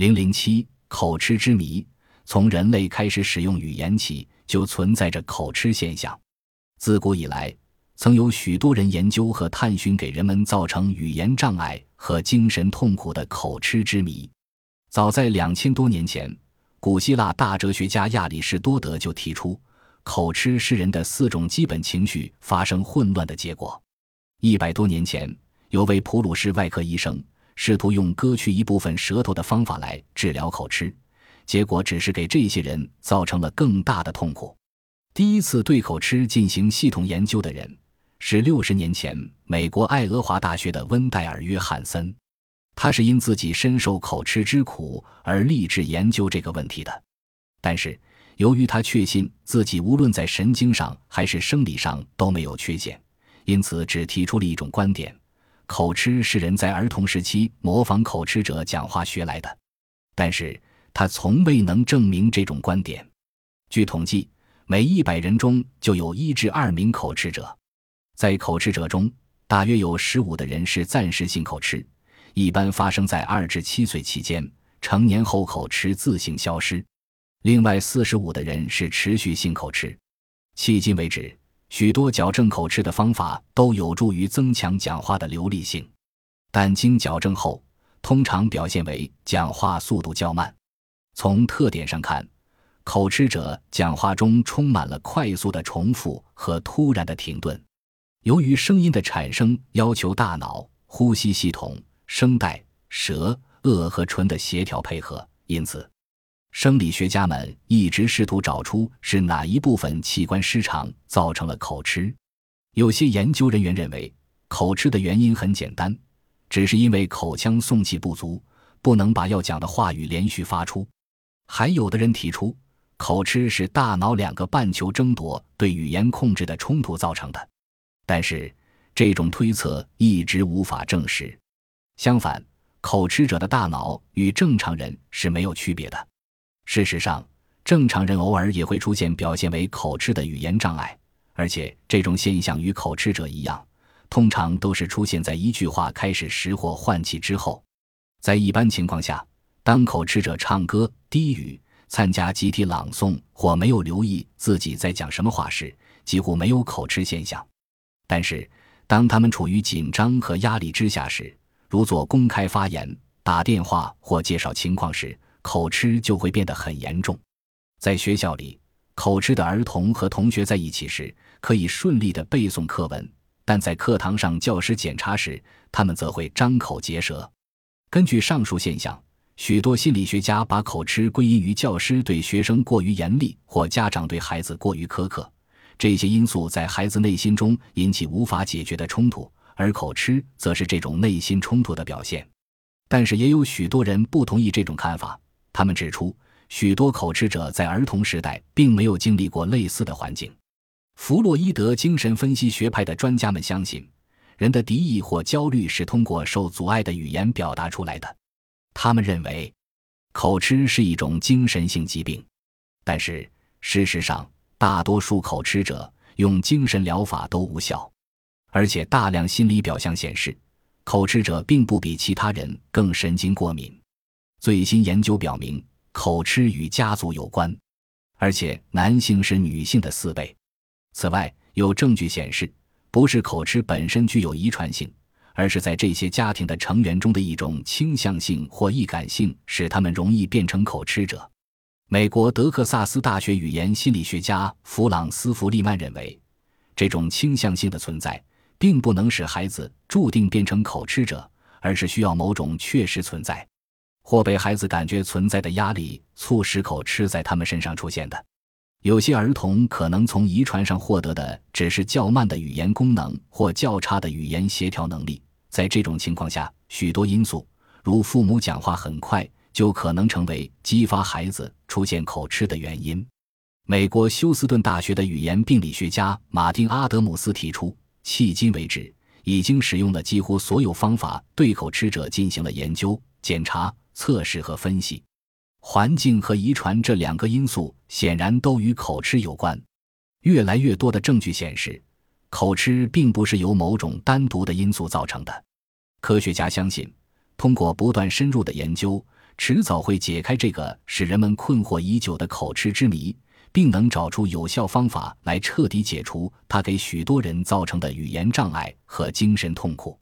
零零七口吃之谜：从人类开始使用语言起，就存在着口吃现象。自古以来，曾有许多人研究和探寻给人们造成语言障碍和精神痛苦的口吃之谜。早在两千多年前，古希腊大哲学家亚里士多德就提出，口吃是人的四种基本情绪发生混乱的结果。一百多年前，有位普鲁士外科医生。试图用割去一部分舌头的方法来治疗口吃，结果只是给这些人造成了更大的痛苦。第一次对口吃进行系统研究的人是六十年前美国爱荷华大学的温戴尔·约翰森，他是因自己深受口吃之苦而立志研究这个问题的。但是，由于他确信自己无论在神经上还是生理上都没有缺陷，因此只提出了一种观点。口吃是人在儿童时期模仿口吃者讲话学来的，但是他从未能证明这种观点。据统计，每一百人中就有一至二名口吃者，在口吃者中，大约有十五的人是暂时性口吃，一般发生在二至七岁期间，成年后口吃自行消失；另外四十五的人是持续性口吃。迄今为止。许多矫正口吃的方法都有助于增强讲话的流利性，但经矫正后，通常表现为讲话速度较慢。从特点上看，口吃者讲话中充满了快速的重复和突然的停顿。由于声音的产生要求大脑、呼吸系统、声带、舌、腭和唇的协调配合，因此。生理学家们一直试图找出是哪一部分器官失常造成了口吃。有些研究人员认为，口吃的原因很简单，只是因为口腔送气不足，不能把要讲的话语连续发出。还有的人提出，口吃是大脑两个半球争夺对语言控制的冲突造成的。但是，这种推测一直无法证实。相反，口吃者的大脑与正常人是没有区别的。事实上，正常人偶尔也会出现表现为口吃的语言障碍，而且这种现象与口吃者一样，通常都是出现在一句话开始时或换气之后。在一般情况下，当口吃者唱歌、低语、参加集体朗诵或没有留意自己在讲什么话时，几乎没有口吃现象。但是，当他们处于紧张和压力之下时，如做公开发言、打电话或介绍情况时，口吃就会变得很严重。在学校里，口吃的儿童和同学在一起时，可以顺利地背诵课文；但在课堂上教师检查时，他们则会张口结舌。根据上述现象，许多心理学家把口吃归因于教师对学生过于严厉或家长对孩子过于苛刻。这些因素在孩子内心中引起无法解决的冲突，而口吃则是这种内心冲突的表现。但是，也有许多人不同意这种看法。他们指出，许多口吃者在儿童时代并没有经历过类似的环境。弗洛伊德精神分析学派的专家们相信，人的敌意或焦虑是通过受阻碍的语言表达出来的。他们认为，口吃是一种精神性疾病。但是，事实上，大多数口吃者用精神疗法都无效，而且大量心理表象显示，口吃者并不比其他人更神经过敏。最新研究表明，口吃与家族有关，而且男性是女性的四倍。此外，有证据显示，不是口吃本身具有遗传性，而是在这些家庭的成员中的一种倾向性或易感性，使他们容易变成口吃者。美国德克萨斯大学语言心理学家弗朗斯·弗利曼认为，这种倾向性的存在，并不能使孩子注定变成口吃者，而是需要某种确实存在。或被孩子感觉存在的压力促使口吃在他们身上出现的，有些儿童可能从遗传上获得的只是较慢的语言功能或较差的语言协调能力。在这种情况下，许多因素，如父母讲话很快，就可能成为激发孩子出现口吃的原因。美国休斯顿大学的语言病理学家马丁·阿德姆斯提出，迄今为止已经使用了几乎所有方法对口吃者进行了研究检查。测试和分析，环境和遗传这两个因素显然都与口吃有关。越来越多的证据显示，口吃并不是由某种单独的因素造成的。科学家相信，通过不断深入的研究，迟早会解开这个使人们困惑已久的口吃之谜，并能找出有效方法来彻底解除它给许多人造成的语言障碍和精神痛苦。